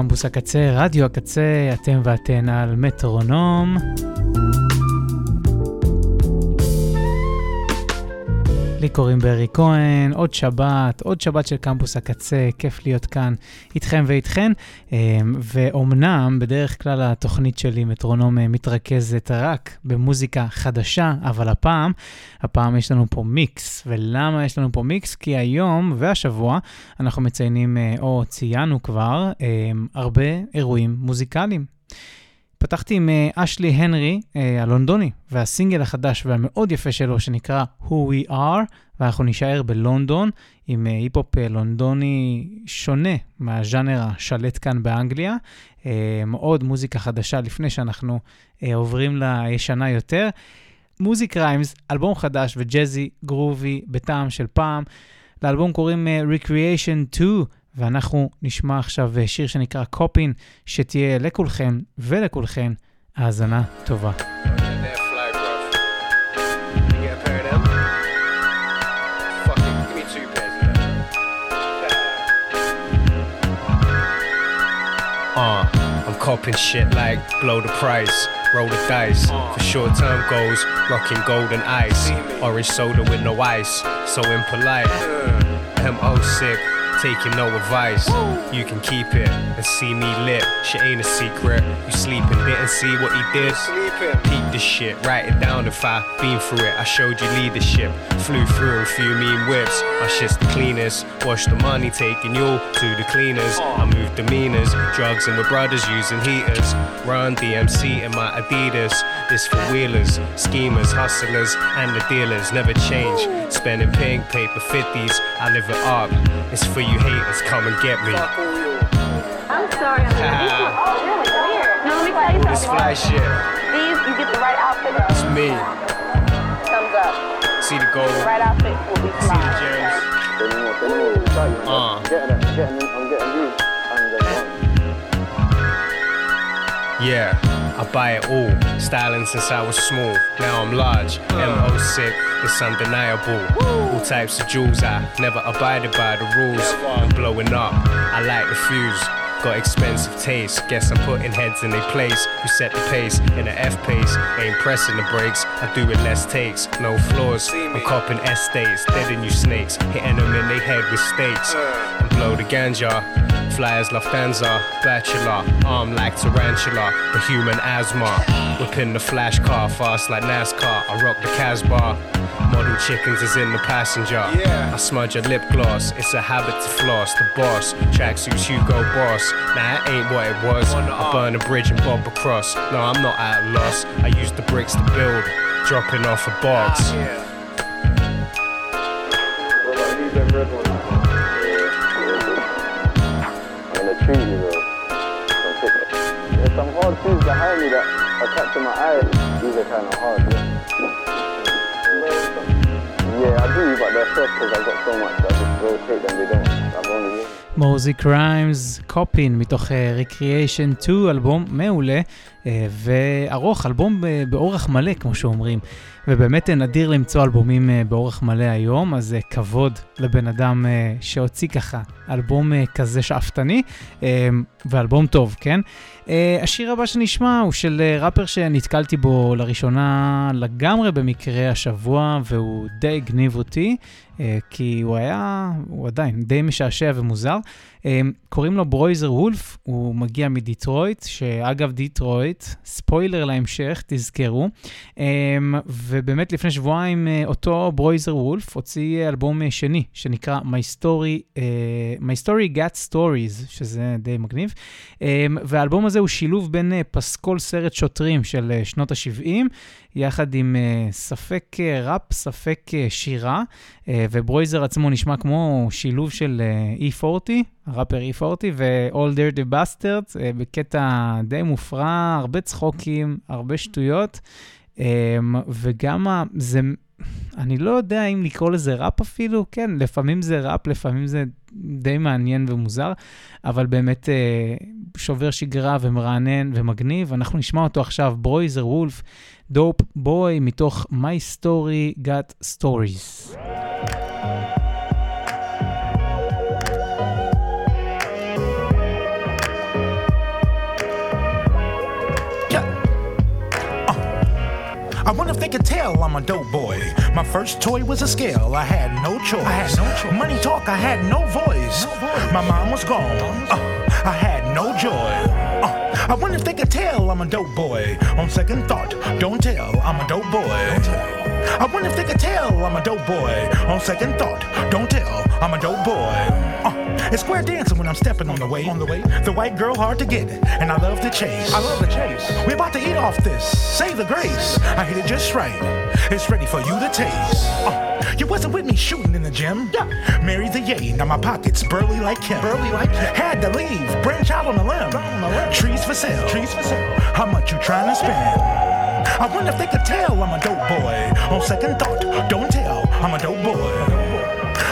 קמפוס הקצה, רדיו הקצה, אתם ואתן על מטרונום. קוראים ברי כהן, עוד שבת, עוד שבת של קמפוס הקצה, כיף להיות כאן איתכם ואיתכן. אמ, ואומנם, בדרך כלל התוכנית שלי, מטרונום, אה, מתרכזת רק במוזיקה חדשה, אבל הפעם, הפעם יש לנו פה מיקס. ולמה יש לנו פה מיקס? כי היום והשבוע אנחנו מציינים, אה, או ציינו כבר, אמ, הרבה אירועים מוזיקליים. פתחתי עם אה, אשלי הנרי אה, הלונדוני, והסינגל החדש והמאוד יפה שלו שנקרא Who We Are, ואנחנו נישאר בלונדון עם אה, היפ-הופ לונדוני שונה מהז'אנר השולט כאן באנגליה. עוד מוזיקה חדשה לפני שאנחנו עוברים לישנה יותר. מוזיק ריימס, אלבום חדש ו jazzy groovy בטעם של פעם. לאלבום קוראים Recreation 2. ואנחנו נשמע עכשיו שיר שנקרא קופין, שתהיה לכולכם ולכולכן האזנה טובה. Uh, I'm copping shit like blow the price, roll the dice. For short term goals, rocking golden ice. Orange soda with no ice, so impolite. MO sick. Taking no advice. You can keep it and see me lit. Shit ain't a secret. You sleeping, didn't see what he did. Peep the shit, write it down if I been through it. I showed you leadership. Flew through a few mean whips. My shit's the cleanest. Wash the money, taking you to the cleaners. I move demeanors, drugs and with brothers using heaters. Run DMC in my Adidas. This for wheelers, schemers, hustlers, and the dealers. Never change. Spending pink paper 50s. I live it up. It's for you you haters come and get me. I'm sorry, I'm ah. really weird. No, let me tell you This fly shit. These, you get the right outfit. It's me. Thumbs up. See the gold. The right outfit will be fly. See the gems. Uh. I'm getting, getting, I'm getting you. Yeah. I buy it all. Styling since I was small. Now I'm large. MO sick, it's undeniable. All types of jewels, I never abided by the rules. I'm blowing up. I light the fuse. Got expensive taste. Guess I'm putting heads in their place. You set the pace in the F pace. Ain't pressing the brakes. I do it less takes. No flaws. I'm copping estates. Dead in you snakes. Hitting them in their head with stakes. And blow the ganja. Fly as Lufthansa. Bachelor. Arm like tarantula. The human asthma. Whipping the flash car. Fast like NASCAR. I rock the Casbah. Model chickens is in the passenger. Yeah. I smudge a lip gloss, it's a habit to floss. The boss, tracksuits Hugo Boss. Nah, that ain't what it was. I burn a bridge and bob across. No, I'm not at a loss. I use the bricks to build, dropping off a box. in a treaty though. There's some hard things behind me that are catching my eye. These are kind of hard. Yeah, מורזי קריימס, קופין, מתוך ריקריאיישן 2, אלבום מעולה אה, וארוך, אלבום ב- באורך מלא, כמו שאומרים. ובאמת אה, נדיר למצוא אלבומים אה, באורך מלא היום, אז אה, כבוד לבן אדם אה, שהוציא ככה אלבום אה, כזה שאפתני, אה, ואלבום טוב, כן? אה, השיר הבא שנשמע הוא של אה, ראפר שנתקלתי בו לראשונה לגמרי במקרה השבוע, והוא די הגניב אותי, כי הוא היה, הוא עדיין די משעשע ומוזר. אה, קוראים לו ברויזר וולף, הוא מגיע מדיטרויט, שאגב דיטרויט, ספוילר להמשך, תזכרו. אה, ובאמת לפני שבועיים אה, אותו ברויזר וולף הוציא אלבום אה, שני, שנקרא My Story, אה, My Story Got Stories, שזה די מגניב. אה, והאלבום הזה הוא שילוב בין אה, פסקול סרט שוטרים של אה, שנות ה-70, יחד עם אה, ספק אה, ראפ, ספק אה, שירה, אה, וברויזר עצמו נשמע כמו שילוב של אה, E40, הראפר E40, ו-All Dirty Bastards, אה, בקטע די מופרע, הרבה צחוקים, הרבה שטויות, אה, וגם ה- זה... אני לא יודע אם לקרוא לזה ראפ אפילו, כן, לפעמים זה ראפ, לפעמים זה די מעניין ומוזר, אבל באמת אה, שובר שגרה ומרענן ומגניב. אנחנו נשמע אותו עכשיו, ברויזר וולף, דופ בוי, מתוך My Story Got Stories. I wonder if they could tell I'm a dope boy. My first toy was a scale. I had no choice. I had no choice. Money talk. I had no voice. My mom was gone. Uh, I had no joy. I wonder if they could tell I'm a dope boy. On second thought, don't tell I'm a dope boy. I wonder if they could tell I'm a dope boy. On second thought, don't tell I'm a dope boy. Uh, it's square dancing when I'm stepping on the way. On the way, the white girl hard to get, and I love to chase. I love to chase. We about to eat off this. Say the grace. I hit it just right. It's ready for you to taste. Uh, you wasn't with me shooting in the gym. Yeah. Mary the yay. Now my pockets burly like Kim. Burly like Kim. Had to leave. Branch out on the limb. Trees for sale. Trees for sale. How much you trying to spend? I wonder if they could tell I'm a dope boy. On second thought, don't tell I'm a dope boy.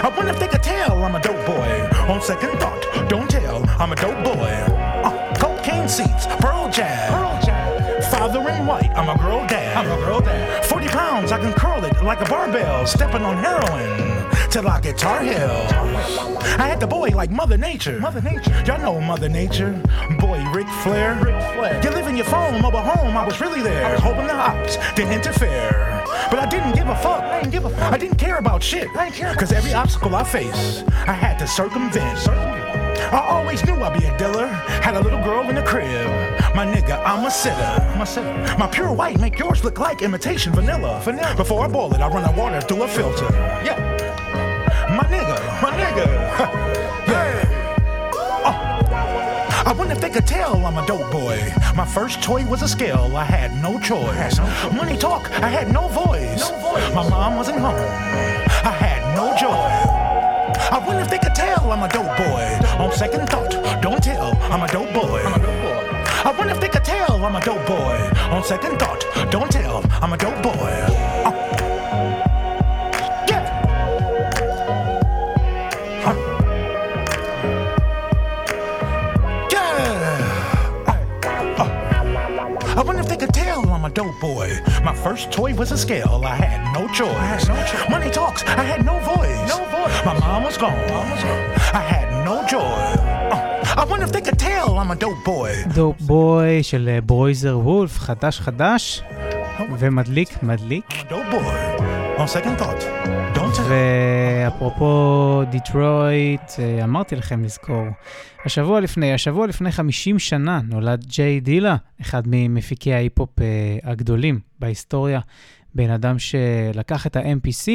I wonder if they could tell I'm a dope boy. On second thought, don't tell I'm a dope boy. Uh, cocaine seats, pearl jab. Pearl. Father in white, I'm a girl dad. I'm a girl dad. 40 pounds, I can curl it like a barbell. Stepping on heroin till I get tar. I had the boy like Mother Nature. Mother Nature. Y'all know Mother Nature. Boy, Ric Flair. Ric Flair. You live in your phone, mobile home. I was really there. I was hoping the ops didn't interfere. But I didn't give a fuck. I didn't give a fuck. I didn't care about shit. I didn't care. Cause every obstacle I face, I had to circumvent. I always knew I'd be a dealer. Had a little girl in the crib. My nigga, I'm a sitter. I'm a sitter. My pure white make yours look like imitation vanilla. Vanilla. Before I boil it, I run the water through a filter. Yeah. My nigga, my nigga. yeah. Oh. I wonder if they could tell I'm a dope boy. My first toy was a scale. I had no choice. Money talk. I had no voice. My mom wasn't home. I had no joy. I wonder if they could tell I'm a dope boy. On second thought, don't tell I'm a dope boy. I wonder if they could tell I'm a dope boy. On second thought, don't tell I'm a dope boy. My first toy was a scale. I had no choice. Money talks. I had no voice. No voice. My mom was gone. I had no joy. Uh, I wonder if they could tell I'm a dope boy. Dope Boy של ברויזר וולף, חדש חדש, ומדליק מדליק. I'm a dope boy. On second thought. ואפרופו דיטרויט, אה, אמרתי לכם לזכור. השבוע לפני, השבוע לפני 50 שנה נולד ג'יי דילה, אחד ממפיקי ההיפ-הופ אה, הגדולים בהיסטוריה. בן אדם שלקח את ה-MPC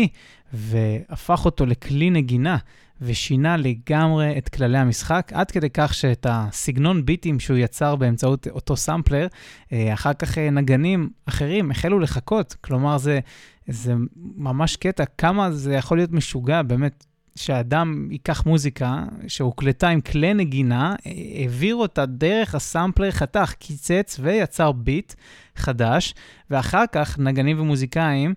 והפך אותו לכלי נגינה ושינה לגמרי את כללי המשחק, עד כדי כך שאת הסגנון ביטים שהוא יצר באמצעות אותו סמפלר, אה, אחר כך נגנים אחרים החלו לחכות. כלומר, זה, זה ממש קטע, כמה זה יכול להיות משוגע, באמת, שאדם ייקח מוזיקה שהוקלטה עם כלי נגינה, העביר אותה דרך הסמפלר, חתך, קיצץ ויצר ביט חדש, ואחר כך נגנים ומוזיקאים,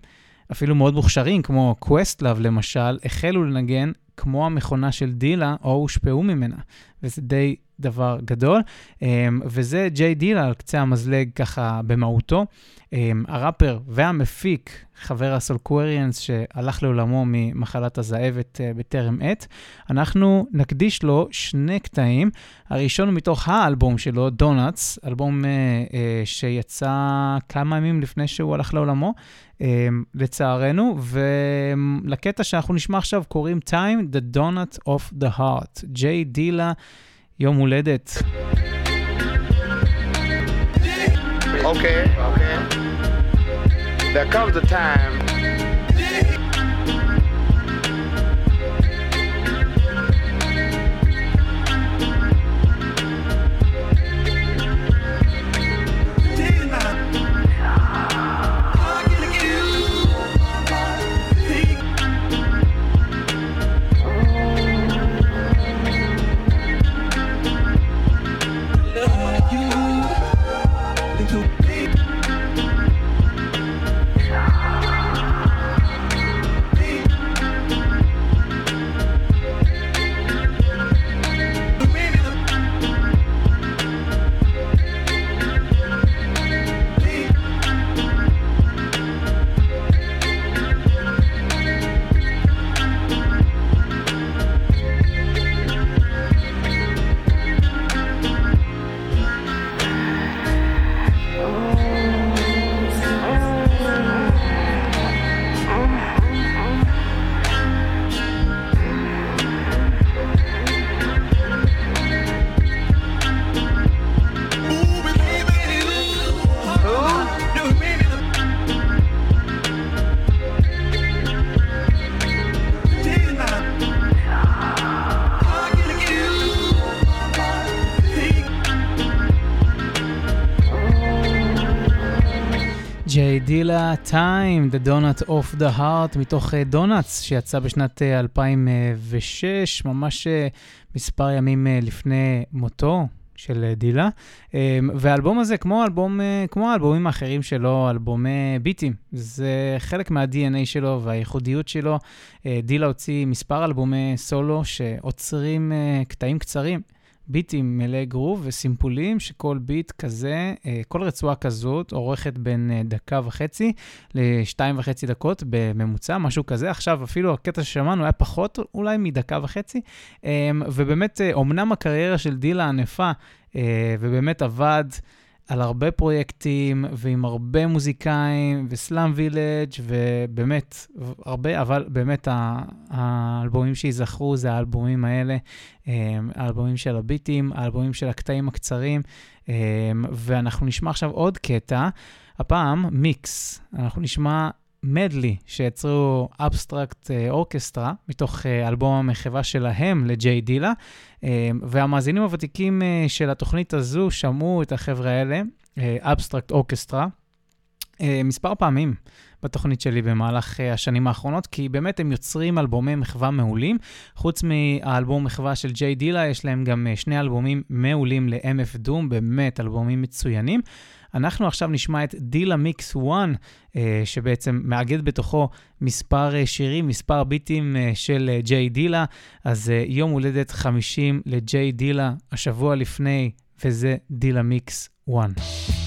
אפילו מאוד מוכשרים, כמו קווסטלאב למשל, החלו לנגן כמו המכונה של דילה, או הושפעו ממנה. וזה די דבר גדול. אמ, וזה ג'יי דילה על קצה המזלג ככה במהותו. אמ, הראפר והמפיק, חבר ה Soulquarians, שהלך לעולמו ממחלת הזאבת אה, בטרם עת. אנחנו נקדיש לו שני קטעים. הראשון הוא מתוך האלבום שלו, דונאטס, אלבום אה, אה, שיצא כמה ימים לפני שהוא הלך לעולמו, לצערנו, ולקטע שאנחנו נשמע עכשיו קוראים Time, The Donut of the Heart. ג'יי דילה, יום הולדת. Okay, okay. There comes a time. 2, The Donut of the Heart, מתוך אה, דונלדס שיצא בשנת אה, 2006, ממש אה, מספר ימים לפני מותו של דילה. אמ, והאלבום הזה, כמו, אלבום, כמו האלבומים האחרים שלו, אלבומי ביטים, זה חלק מה-DNA שלו והייחודיות שלו. דילה הוציא מספר אלבומי סולו שעוצרים קטעים קצרים. ביטים מלא גרוב וסימפולים, שכל ביט כזה, אה, כל רצועה כזאת אורכת בין אה, דקה וחצי לשתיים וחצי דקות בממוצע, משהו כזה. עכשיו, אפילו הקטע ששמענו היה פחות אולי מדקה וחצי. אה, ובאמת, אומנם הקריירה של דילה ענפה, ובאמת עבד על הרבה פרויקטים ועם הרבה מוזיקאים וסלאם וילג' ובאמת הרבה, אבל באמת האלבומים שייזכרו זה האלבומים האלה, האלבומים של הביטים, האלבומים של הקטעים הקצרים, ואנחנו נשמע עכשיו עוד קטע, הפעם מיקס, אנחנו נשמע מדלי שיצרו Abstract Orchestra, מתוך אלבום המחווה שלהם לג'יי דילה, והמאזינים הוותיקים של התוכנית הזו שמעו את החבר'ה האלה, Abstract Orchestra, מספר פעמים בתוכנית שלי במהלך השנים האחרונות, כי באמת הם יוצרים אלבומי מחווה מעולים. חוץ מהאלבום מחווה של ג'יי דילה, יש להם גם שני אלבומים מעולים ל- MF DOOM, באמת אלבומים מצוינים. אנחנו עכשיו נשמע את דילה מיקס 1, שבעצם מאגד בתוכו מספר שירים, מספר ביטים של ג'יי דילה. אז יום הולדת 50 לג'יי דילה, השבוע לפני, וזה דילה מיקס 1.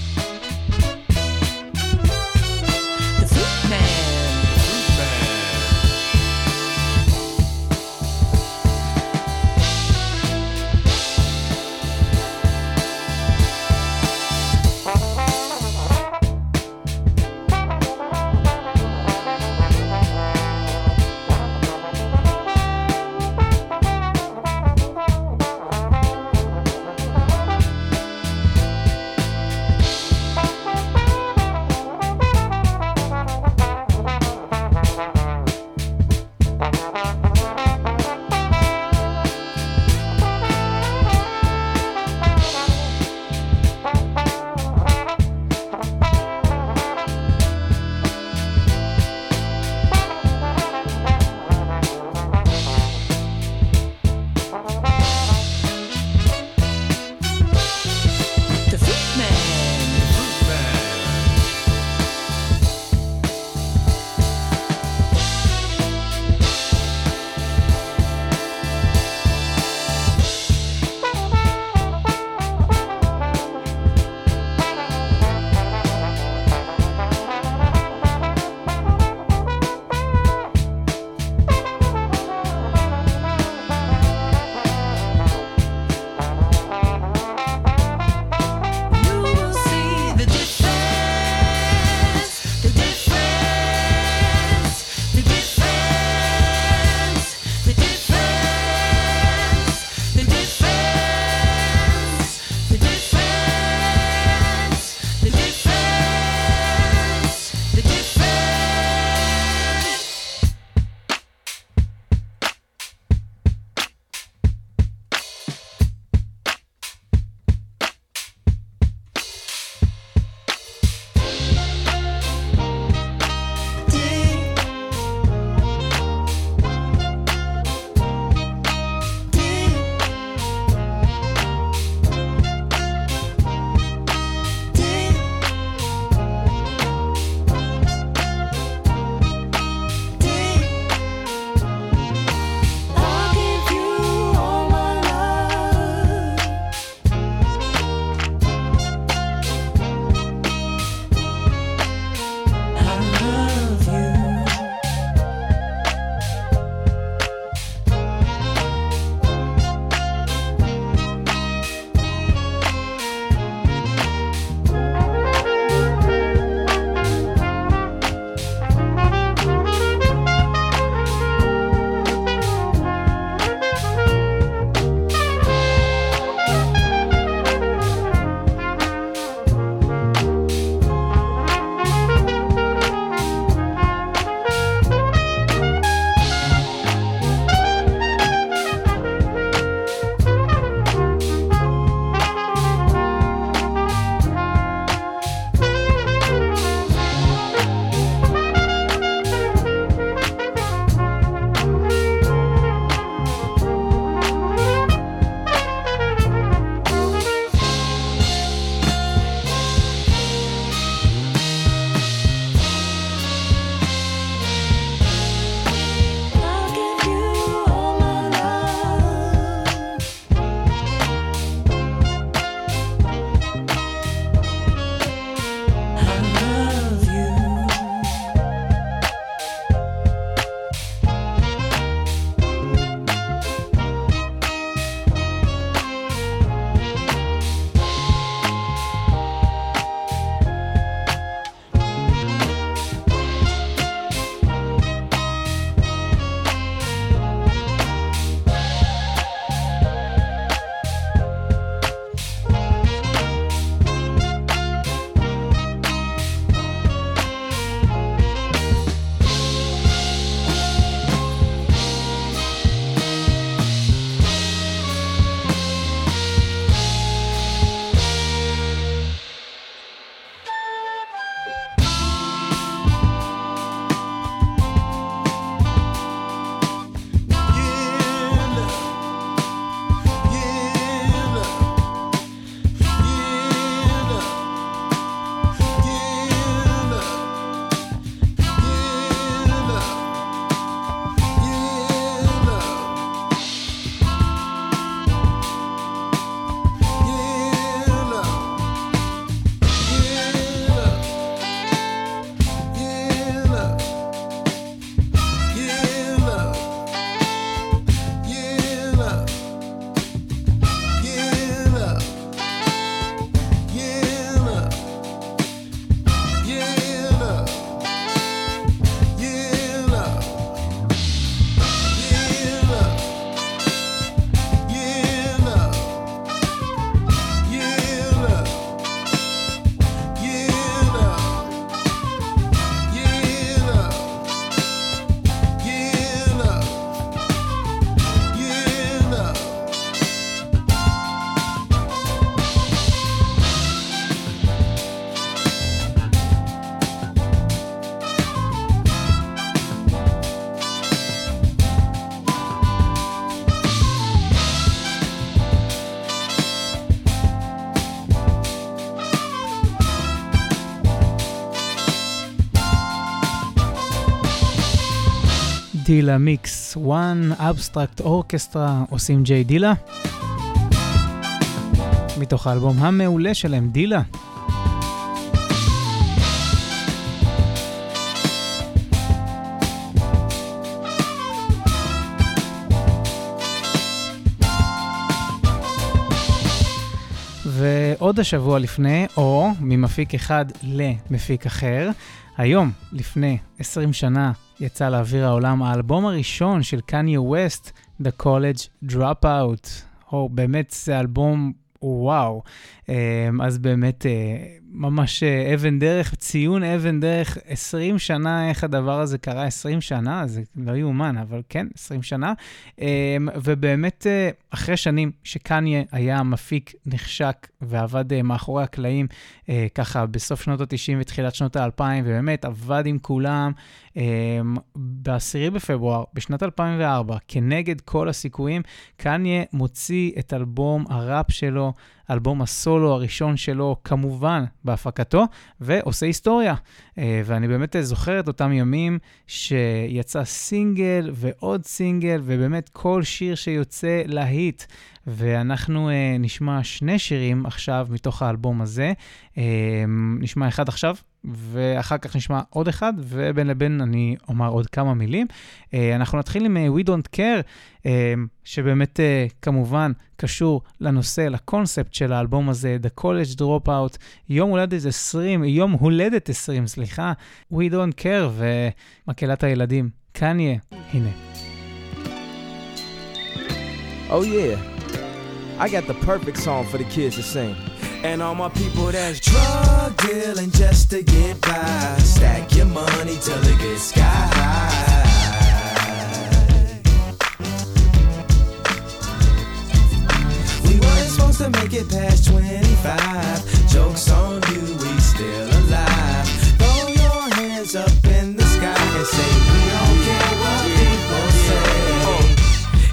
דילה מיקס, one abstract orchestra עושים ג'יי דילה. מתוך האלבום המעולה שלהם, דילה. השבוע לפני, או ממפיק אחד למפיק אחר, היום, לפני 20 שנה, יצא לאוויר העולם האלבום הראשון של קניה ווסט, The College Dropout. או באמת זה אלבום וואו. אמ, אז באמת אה, ממש אה, אבן דרך, ציון אבן דרך, 20 שנה איך הדבר הזה קרה, 20 שנה, זה לא יאומן, אבל כן, 20 שנה. אמ, ובאמת, אה, אחרי שנים שקניה היה מפיק נחשק ועבד מאחורי הקלעים, ככה בסוף שנות ה-90 ותחילת שנות ה-2000, ובאמת עבד עם כולם, אמ, ב-10 בפברואר, בשנת 2004, כנגד כל הסיכויים, קניה מוציא את אלבום הראפ שלו, אלבום הסולו הראשון שלו, כמובן בהפקתו, ועושה היסטוריה. אה, ואני באמת זוכר את אותם ימים שיצא סינגל ועוד סינגל, ובאמת כל שיר שיוצא להיט. ואנחנו uh, נשמע שני שירים עכשיו מתוך האלבום הזה. נשמע אחד עכשיו, ואחר כך נשמע עוד אחד, ובין לבין אני אומר עוד כמה מילים. Uh, אנחנו נתחיל עם uh, We Don't Care, uh, שבאמת כמובן קשור לנושא, לקונספט של האלבום הזה, The College Dropout, יום הולדת 20, יום הולדת 20, סליחה, We Don't Care, ומקהלת הילדים, קניה, הנה. Oh yeah. I got the perfect song for the kids to sing. And all my people that's drug dealing just to get by. Stack your money till it gets sky high. We weren't supposed to make it past 25. Jokes on you, we still alive. Throw your hands up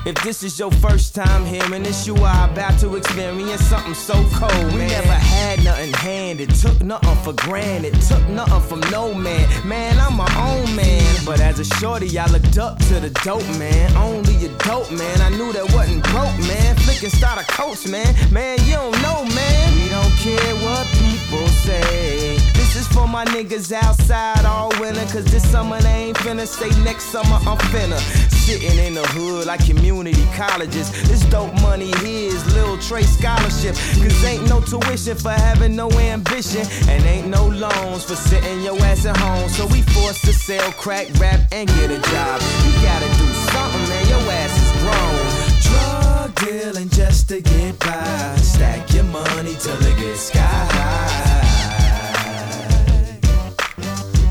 If this is your first time hearing this, you are about to experience something so cold. We never had nothing handed, took nothing for granted, took nothing from no man. Man, I'm my own man. But as a shorty, I looked up to the dope man. Only a dope man. I knew that wasn't broke, man. Flicking starter coach, man. Man, you don't know, man. We don't care what people say. This is for my niggas outside all winter. Cause this summer they ain't finna. Say next summer I'm finna. Sitting in the hood like community colleges. This dope money here is Lil Trey scholarship. Cause ain't no tuition for having no ambition. And ain't no loans for sitting your ass at home. So we forced to sell crack, rap, and get a job. You gotta do something, man. Your ass is grown. Drug dealing just to get by. Stack money till it gets sky high.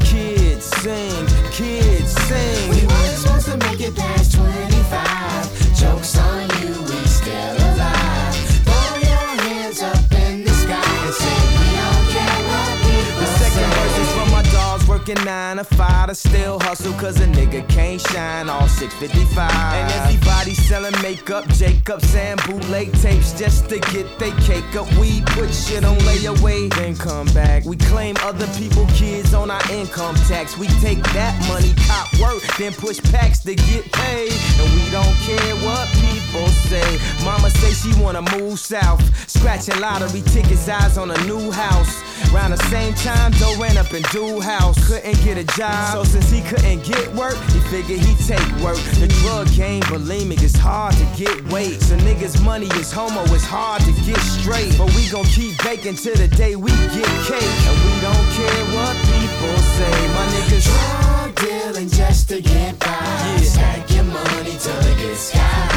Kids sing, kids sing. Working nine to five to still hustle cause a nigga can't shine all 655. And everybody selling makeup, Jacobs and bootleg tapes just to get they cake up. We put shit on layaway, then come back. We claim other people kids on our income tax. We take that money, cop work, then push packs to get paid. And we don't care what people say. Mama say she wanna move south, scratching lottery tickets, eyes on a new house. Around the same time, Doe ran up in dude house, couldn't get a job. So since he couldn't get work, he figured he'd take work. The drug game, bulimic, it's hard to get weight. So niggas' money is homo, it's hard to get straight. But we gon' keep baking till the day we get cake. And we don't care what people say. My niggas drug dealing just to get by. Yeah. Stack your money till it gets sky high.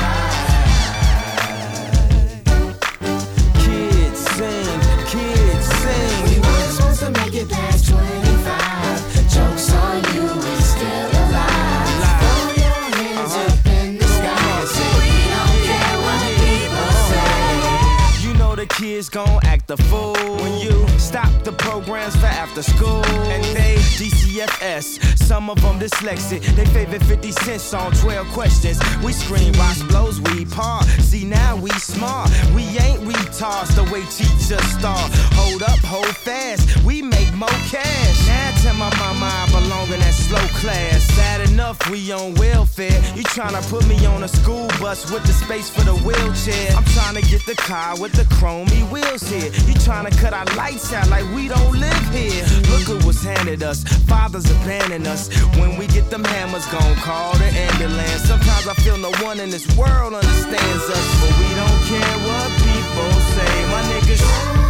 Kids gon' act a fool when you stop the programs for after school. And they DCFS, some of them dyslexic. They favorite 50 cents on 12 questions. We scream, box blows, we part. See now we smart. We ain't retards the way teachers start. Hold up, hold fast. We make more cash. Tell my mama I belong in that slow class. Sad enough we on welfare. You tryna put me on a school bus with the space for the wheelchair. I'm trying to get the car with the chromey wheels here. You tryna cut our lights out like we don't live here. Look at what's handed us. Fathers abandon us. When we get them hammers, gon' call the ambulance. Sometimes I feel no one in this world understands us, but we don't care what people say. My niggas.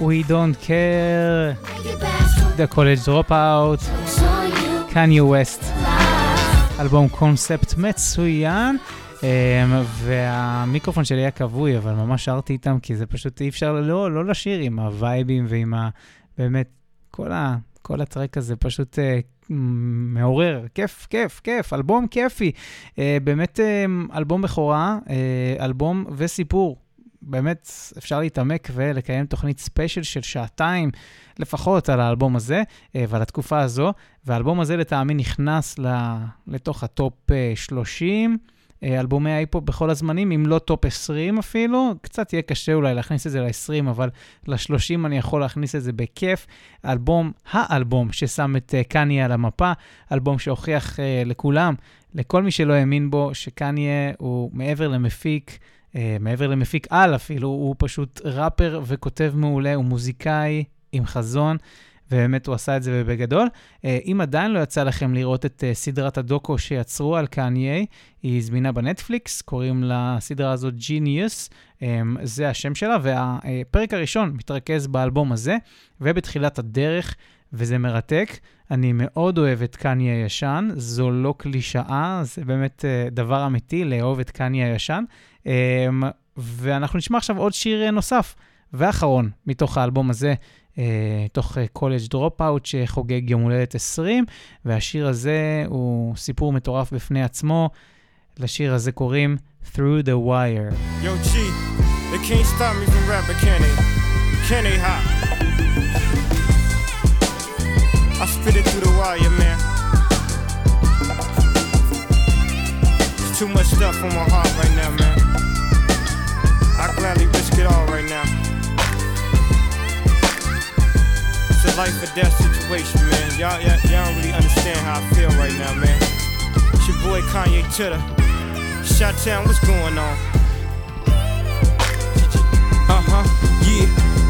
We don't care, The College Dropout. קניה Live. אלבום קונספט מצוין. Um, והמיקרופון שלי היה כבוי, אבל ממש שרתי איתם, כי זה פשוט אי אפשר לא, לא לשיר עם הווייבים ועם ה... באמת, כל, ה, כל הטרק הזה פשוט uh, מעורר, כיף, כיף, כיף, אלבום כיפי. Uh, באמת uh, אלבום בכורה, uh, אלבום וסיפור. באמת, אפשר להתעמק ולקיים תוכנית ספיישל של שעתיים לפחות על האלבום הזה אה, ועל התקופה הזו, והאלבום הזה לטעמי נכנס לתוך הטופ אה, 30. אה, אלבומי ההיפ-הופ בכל הזמנים, אם לא טופ 20 אפילו, קצת יהיה קשה אולי להכניס את זה ל-20, אבל ל-30 אני יכול להכניס את זה בכיף. אלבום, האלבום ששם את אה, קניה על המפה, אלבום שהוכיח אה, לכולם, לכל מי שלא האמין בו, שקניה הוא מעבר למפיק, אה, מעבר למפיק על אפילו, הוא פשוט ראפר וכותב מעולה, הוא מוזיקאי עם חזון. ובאמת הוא עשה את זה בגדול. אה, אם עדיין לא יצא לכם לראות את אה, סדרת הדוקו שיצרו על קניה, היא זמינה בנטפליקס, קוראים לסדרה הזאת Genius, זה השם שלה, והפרק הראשון מתרכז באלבום הזה, ובתחילת הדרך, וזה מרתק. אני מאוד אוהב את קניה הישן, זו לא קלישאה, זה באמת אה, דבר אמיתי לאהוב את קניה הישן. אמ, ואנחנו נשמע עכשיו עוד שיר אה, נוסף ואחרון מתוך האלבום הזה, אה, תוך College Dropout שחוגג יום הולדת 20, והשיר הזה הוא סיפור מטורף בפני עצמו. לשיר הזה קוראים Through the Wire. Yo, G, they can't stop me from rapping, can they? Can they hop? I spit it through the wire, man. It's too much stuff on my heart right now, man. I gladly risk it all right now. It's a life or death situation, man. Y'all, y'all, y'all don't really understand how I feel right now, man. It's your boy Kanye Titter. Shot Town, what's going on? Uh huh,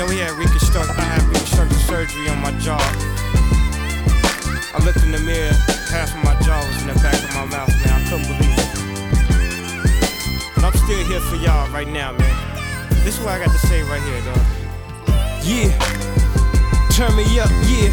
Know, we had reconstruct, I had reconstructive surgery on my jaw. I looked in the mirror, half of my jaw was in the back of my mouth, man. I couldn't believe it. But I'm still here for y'all right now, man. This is what I got to say right here, dog. Yeah, turn me up, yeah.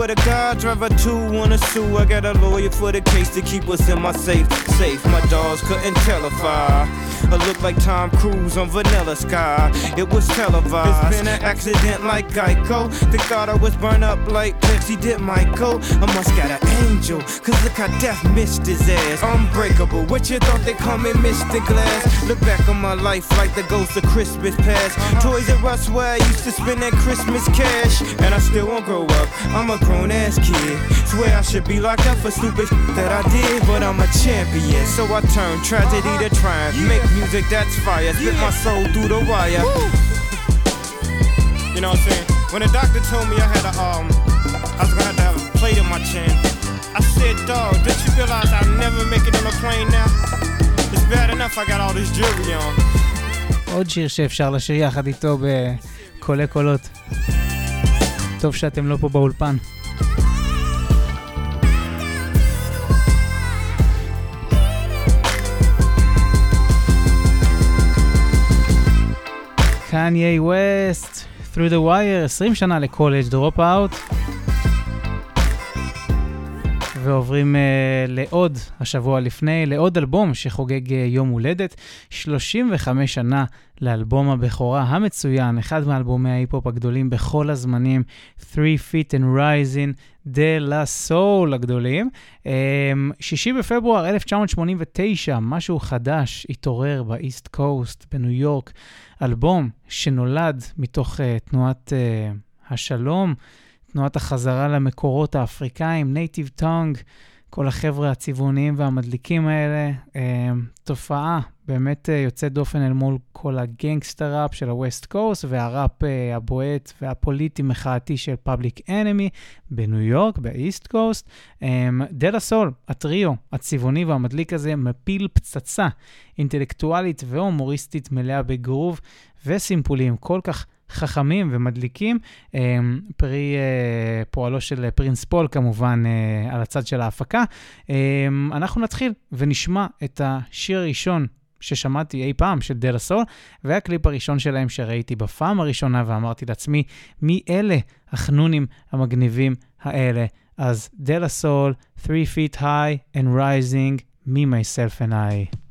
swear to God, driver two wanna sue. I got a lawyer for the case to keep us in my safe. Safe, my dogs couldn't tell if I. I look like Tom Cruise on Vanilla Sky. It was televised. It's been an accident like Geico. They thought I was burned up like Pepsi did Michael. I must got an angel, cause look how death missed his ass. Unbreakable, what you thought they call me Mr. Glass? Look back on my life like the ghost of Christmas past. Toys R Us where I used to spend that Christmas cash. And I still won't grow up, I'm a grown ass kid. Swear I should be locked up for stupid that I did, but I'm a champion. So I turn tragedy to triumph. Make music that's fire, spit my soul through the wire. You know what I'm saying? When the doctor told me I had a um, I was gonna have to have a plate in my chin. I said, dog, did you realize I'll never make it on a plane now? It's bad enough I got all this jewelry on. עוד שיר שאפשר לשיר יחד איתו בקולי קולות. טוב שאתם לא פה באולפן. קניה ווסט, through the wire, 20 שנה לקולג' דרופ אאוט. ועוברים uh, לעוד, השבוע לפני, לעוד אלבום שחוגג uh, יום הולדת, 35 שנה לאלבום הבכורה המצוין, אחד מאלבומי ההיפ-הופ הגדולים בכל הזמנים, 3 Feet High and Rising, De La Soul הגדולים. אמ, שישי בפברואר 1989, משהו חדש התעורר ב East Coast, בניו יורק, אלבום שנולד מתוך אה, תנועת אה, השלום. תנועת החזרה למקורות האפריקאים, Native Tongue, כל החבר'ה הצבעוניים והמדליקים האלה, אה, תופעה באמת אה, יוצאת דופן אל מול כל ה gangster rap של ה West Coast והראפ אה, הבועט והפוליטי-מחאתי של Public Enemy בניו יורק, ב East Coast. De La Soul, הטריו הצבעוני והמדליק הזה, מפיל פצצה אינטלקטואלית והומוריסטית מלאה בגרוב וסימפולים כל כך חכמים ומדליקים, אה, פרי אה, פועלו של פרינס פול כמובן אה, על הצד של ההפקה. אנחנו נתחיל ונשמע את השיר הראשון ששמעתי אי פעם של דלה סול, והקליפ הראשון שלהם שראיתי בפעם הראשונה ואמרתי לעצמי, מי אלה החנונים המגניבים האלה? אז דלה סול, 3 feet high and rising, me, myself and I.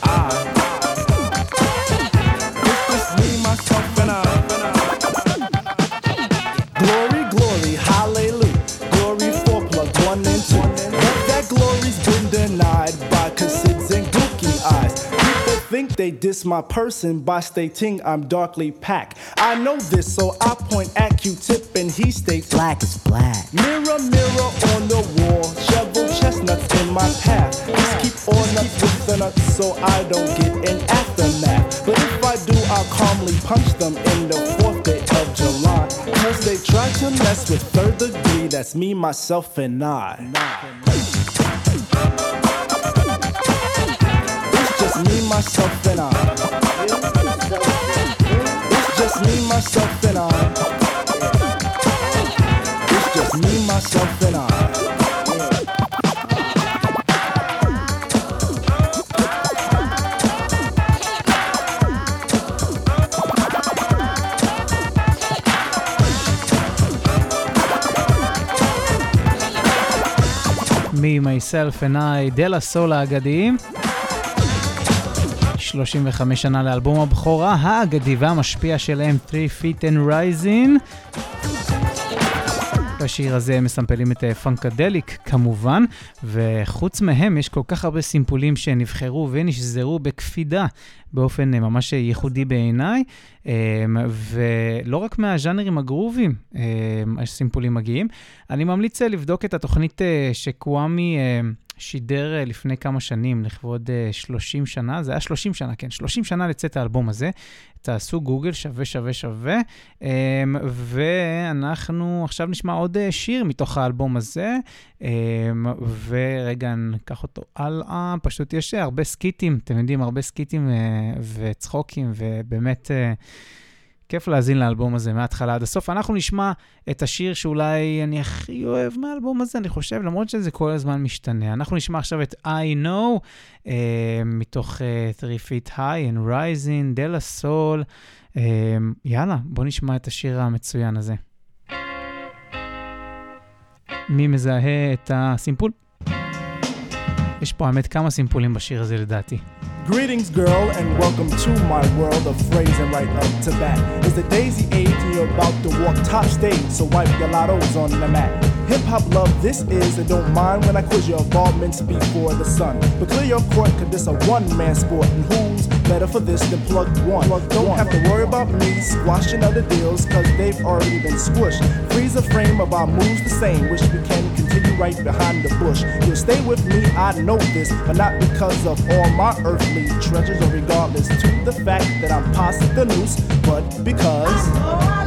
I. they diss my person by stating I'm darkly packed. I know this, so I point at Q-tip and he states black is black. Mirror, mirror on the wall, shovel chestnuts in my path. Just keep on up with the nuts so I don't get an aftermath. But if I do, I'll calmly punch them in the fourth day of July. Cause they try to mess with third degree, that's me, myself, and I. me, myself, and I. It's just me, myself, and I. It's just me, myself, and I. Me, myself and I, דלה סול האגדיים. 35 שנה לאלבום הבכורה האגדי והמשפיע שלהם, 3 Feet and Rising. בשיר הזה הם מסמפלים את פונקדליק כמובן, וחוץ מהם יש כל כך הרבה סימפולים שנבחרו ונשזרו בקפידה באופן אה, ממש ייחודי בעיניי, אה, ולא רק מהז'אנרים הגרובים אה, הסימפולים מגיעים. אני ממליץ אה, לבדוק את התוכנית אה, שקוואמי אה, שידר אה, לפני כמה שנים, לכבוד אה, 30 שנה, זה היה 30 שנה, כן, 30 שנה לצאת האלבום הזה. תעשו גוגל, שווה שווה שווה. Um, ואנחנו עכשיו נשמע עוד uh, שיר מתוך האלבום הזה, um, ורגע ניקח אותו הלאה. פשוט יש אה, הרבה סקיטים, אתם יודעים, הרבה סקיטים וצחוקים, ובאמת... כיף להאזין לאלבום הזה מההתחלה עד הסוף. אנחנו נשמע את השיר שאולי אני הכי אוהב מהאלבום הזה, אני חושב, למרות שזה כל הזמן משתנה. אנחנו נשמע עכשיו את I know, uh, מתוך uh, 3 Feet High and Rising, דלה סול. Uh, יאללה, בואו נשמע את השיר המצוין הזה. מי מזהה את הסימפול? יש פה האמת כמה סימפולים בשיר הזה לדעתי. Greetings, girl, and welcome to my world of phrasing right up to bat. It's the daisy age, and you're about to walk top stage, so wipe your lottos on the mat. Hip hop love, this is, and don't mind when I quiz your involvements before the sun. But clear your court, cause this a one man sport, and who's better for this than plugged one? Plugged don't have to worry about me squashing other deals, cause they've already been squished. Freeze the frame of our moves the same, wish we can continue right behind the bush. You'll stay with me, I know this, but not because of all my earthly treasures, or regardless to the fact that I'm past the noose, but because.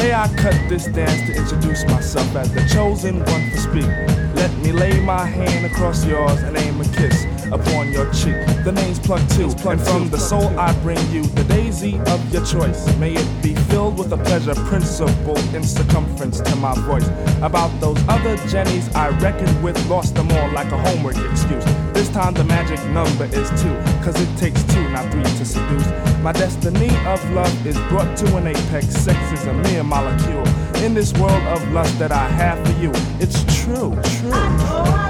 May I cut this dance to introduce myself as the chosen one to speak? Let me lay my hand across yours and aim a kiss upon your cheek. The name's Plug Two, and from the soul I bring you the daisy of your choice. May it be filled with a pleasure principle in circumference to my voice. About those other Jennies I reckoned with, lost them all like a homework excuse. This time the magic number is two, cause it takes two, not three to seduce. My destiny of love is brought to an apex. Sex is a mere molecule. In this world of lust that I have for you, it's true, true.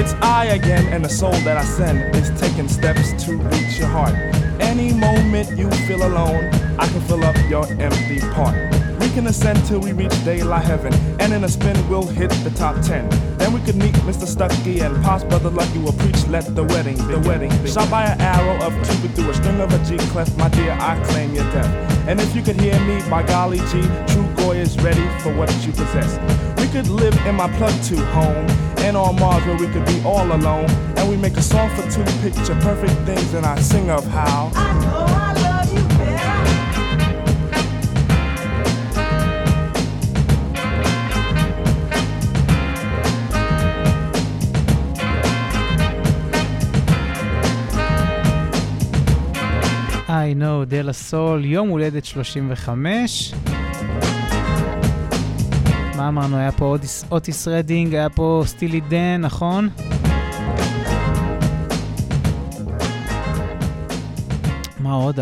It's I again, and the soul that I send is taking steps to reach your heart. Any moment you feel alone, I can fill up your empty part. We can ascend till we reach daylight heaven, and in a spin we'll hit the top ten. Then we could meet Mr. Stucky and Pops Brother Lucky will preach. Let the wedding, the wedding, shot by an arrow of Cupid through a string of a G clef. My dear, I claim your death. And if you could hear me, by golly G, True Goy is ready for what you possess We could live in my plug to home, and on Mars where we could be all alone. And we make a song for two picture perfect things, and I sing of how. I know, דלה סול, יום הולדת 35. מה אמרנו? היה פה אוטיס, אוטיס רדינג, היה פה Steely Dan, נכון? מה עוד?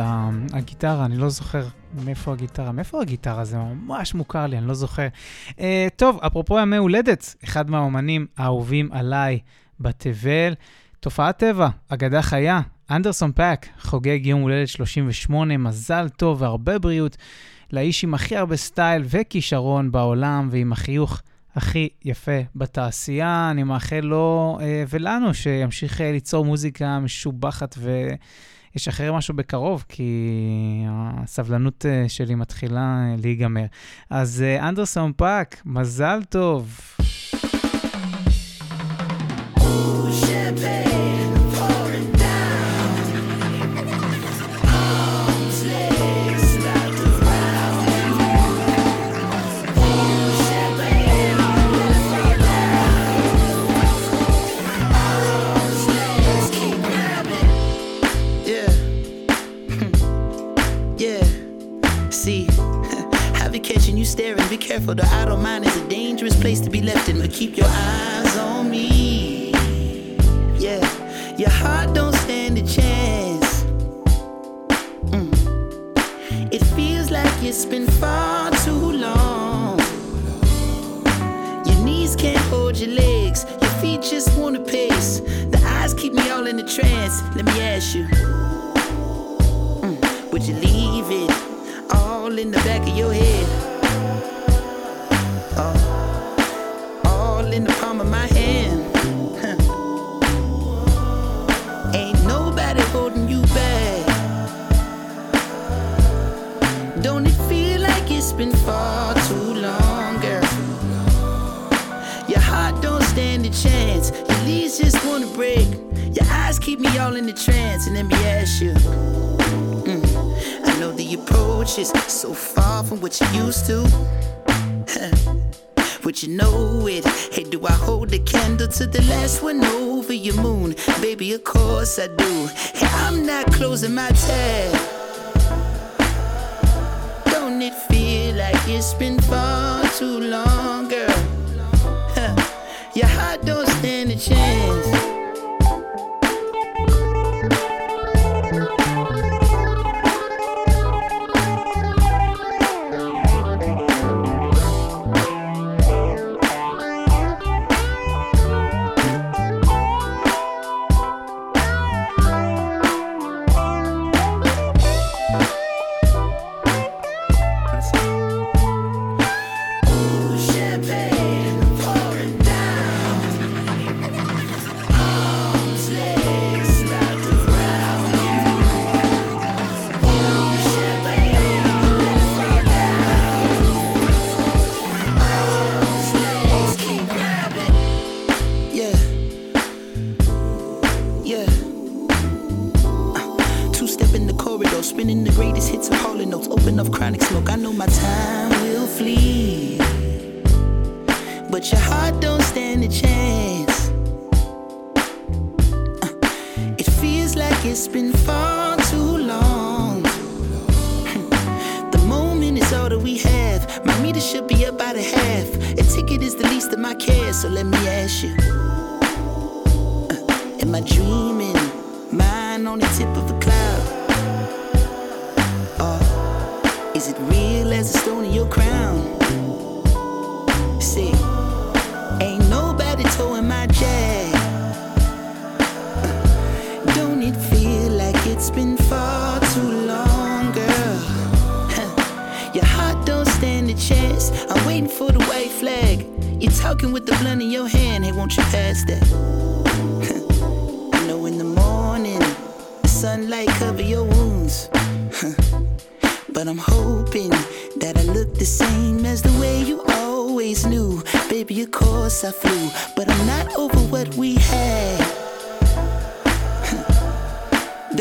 הגיטרה, אני לא זוכר מאיפה הגיטרה. מאיפה הגיטרה? זה ממש מוכר לי, אני לא זוכר. אה, טוב, אפרופו ימי הולדת, אחד מהאומנים האהובים עליי בתבל, תופעת טבע, אגדה חיה, אנדרסון פאק, חוגג יום הולדת 38, מזל טוב והרבה בריאות לאיש עם הכי הרבה סטייל וכישרון בעולם ועם החיוך הכי יפה בתעשייה. אני מאחל לו אה, ולנו שימשיך אה, ליצור מוזיקה משובחת וישחרר משהו בקרוב, כי הסבלנות אה, שלי מתחילה אה, להיגמר. אז אנדרסון פאק, מזל טוב. Yeah.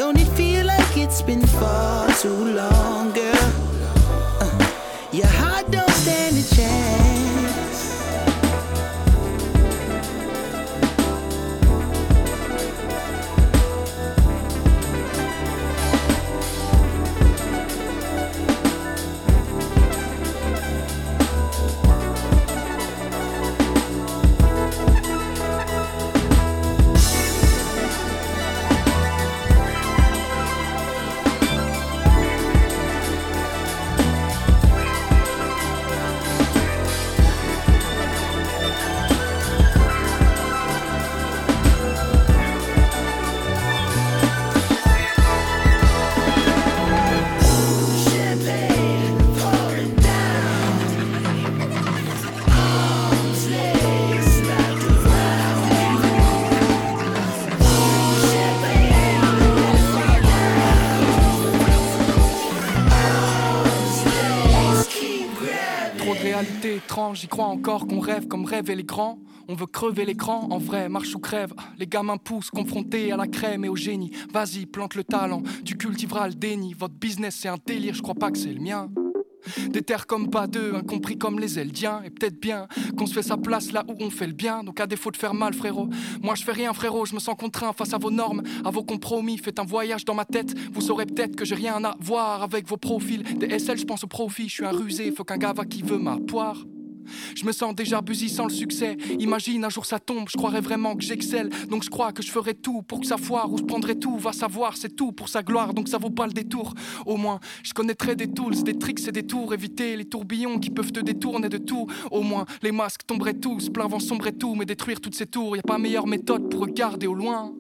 Don't it feel like it's been far too long, girl? Uh, your heart don't stand j'y crois encore qu'on rêve comme rêvent les grands. On veut crever l'écran, en vrai, marche ou crève. Les gamins poussent, confrontés à la crème et au génie. Vas-y, plante le talent, tu cultiveras le déni. Votre business c'est un délire, je crois pas que c'est le mien. Des terres comme pas deux, incompris comme les Eldiens. Et peut-être bien qu'on se fait sa place là où on fait le bien. Donc à défaut de faire mal, frérot, moi je fais rien, frérot. Je me sens contraint face à vos normes, à vos compromis. Faites un voyage dans ma tête. Vous saurez peut-être que j'ai rien à voir avec vos profils. Des SL, je pense au profit. Je suis un rusé, faut qu'un gars va qui veut ma poire. Je me sens déjà busy sans le succès. Imagine un jour ça tombe, je croirais vraiment que j'excelle. Donc je crois que je ferai tout pour que ça foire ou je prendrai tout. Va savoir, c'est tout pour sa gloire, donc ça vaut pas le détour. Au moins, je connaîtrai des tools, des tricks et des tours. Éviter les tourbillons qui peuvent te détourner de tout. Au moins, les masques tomberaient tous, plein vent sombrerait tout, mais détruire toutes ces tours. Y a pas meilleure méthode pour regarder au loin.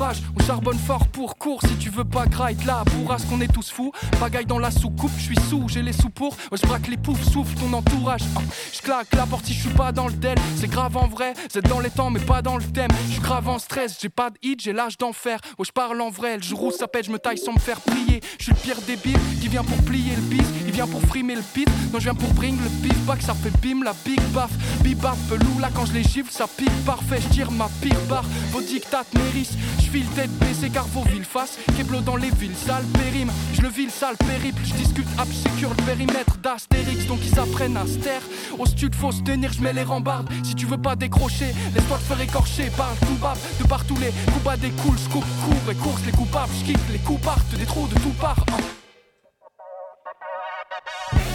On charbonne fort pour cours. Si tu veux pas grind là, bourrasque, qu'on est tous fous. Bagaille dans la soucoupe, je suis sous, j'ai les sous pour. Ouais, je braque les poufs, souffle ton entourage. Ah, Je la porte si je suis pas dans le del. C'est grave en vrai, c'est dans les temps, mais pas dans le thème. Je suis grave en stress, j'ai pas de hit, j'ai l'âge d'enfer. Ouais, je parle en vrai, le jour où ça pète, je me taille sans me faire plier. Je suis le pire débile qui vient pour plier le bis, il vient pour frimer le pit. Non, je viens pour bring le beef back, ça fait bim la big baff. Bibaf, pelou, là quand je les gifle, ça pique parfait, je tire ma pire barre. Vos dictates mérissent, je file tête baissée car vos villes fassent. Keblo dans les villes, sale périme, je le vis le sale périple, je discute ab sécure le périmètre d'Astérix, donc ils apprennent à taire. Au stud, faut se tenir, je mets les rambardes. Si tu veux pas décrocher, laisse-toi te faire écorcher, parle tout bas, de partout les coups bas découlent, je coupe court et course les coupables, je kick les coups partent, des trous de tout part. hein. Thank you.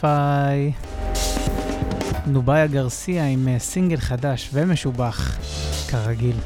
45. נוביה גרסיה עם אה, סינגל חדש ומשובח, כרגיל.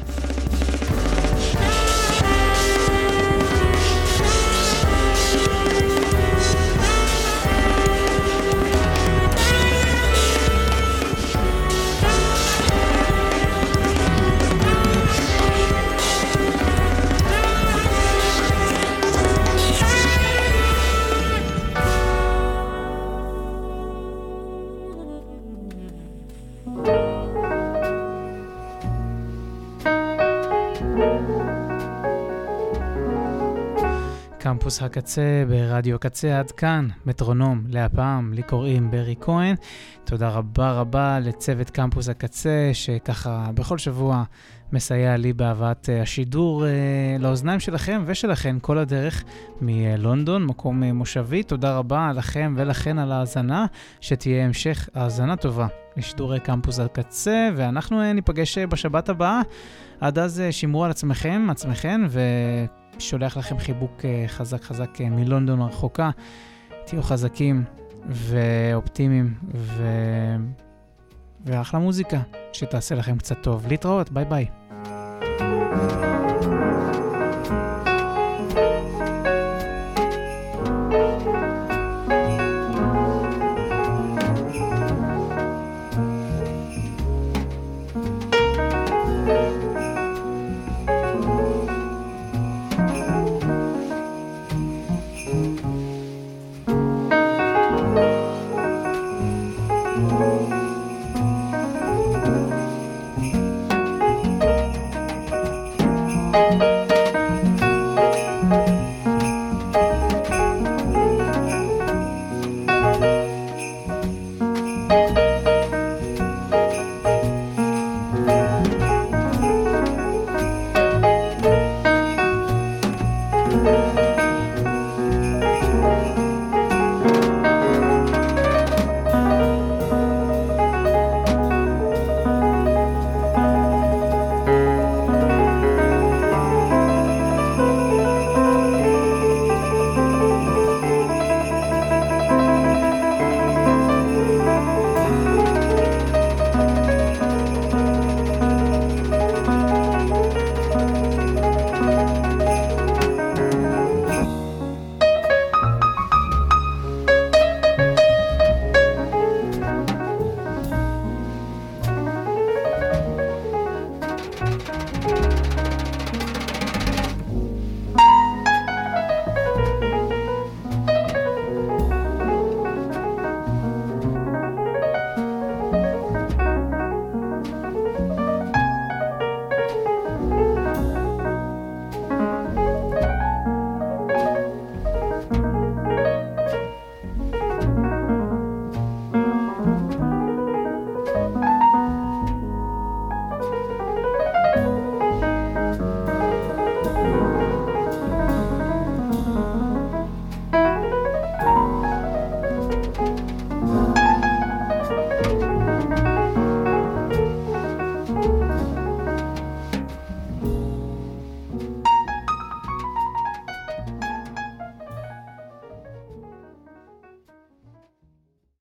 קמפוס הקצה ברדיו קצה עד כאן, מטרונום, להפעם, לי קוראים ברי כהן. תודה רבה רבה לצוות קמפוס הקצה, שככה בכל שבוע מסייע לי בהבאת אה, השידור אה, לאוזניים שלכם ושלכן כל הדרך מלונדון, מקום אה, מושבי. תודה רבה לכם ולכן על ההאזנה, שתהיה המשך האזנה טובה לשידורי קמפוס הקצה, ואנחנו ניפגש בשבת הבאה. עד אז שמרו על עצמכם, עצמכן, ושולח לכם חיבוק אה, חזק חזק אה, מלונדון הרחוקה. תהיו חזקים ואופטימיים, ו... ואחלה מוזיקה, שתעשה לכם קצת טוב. להתראות, ביי ביי.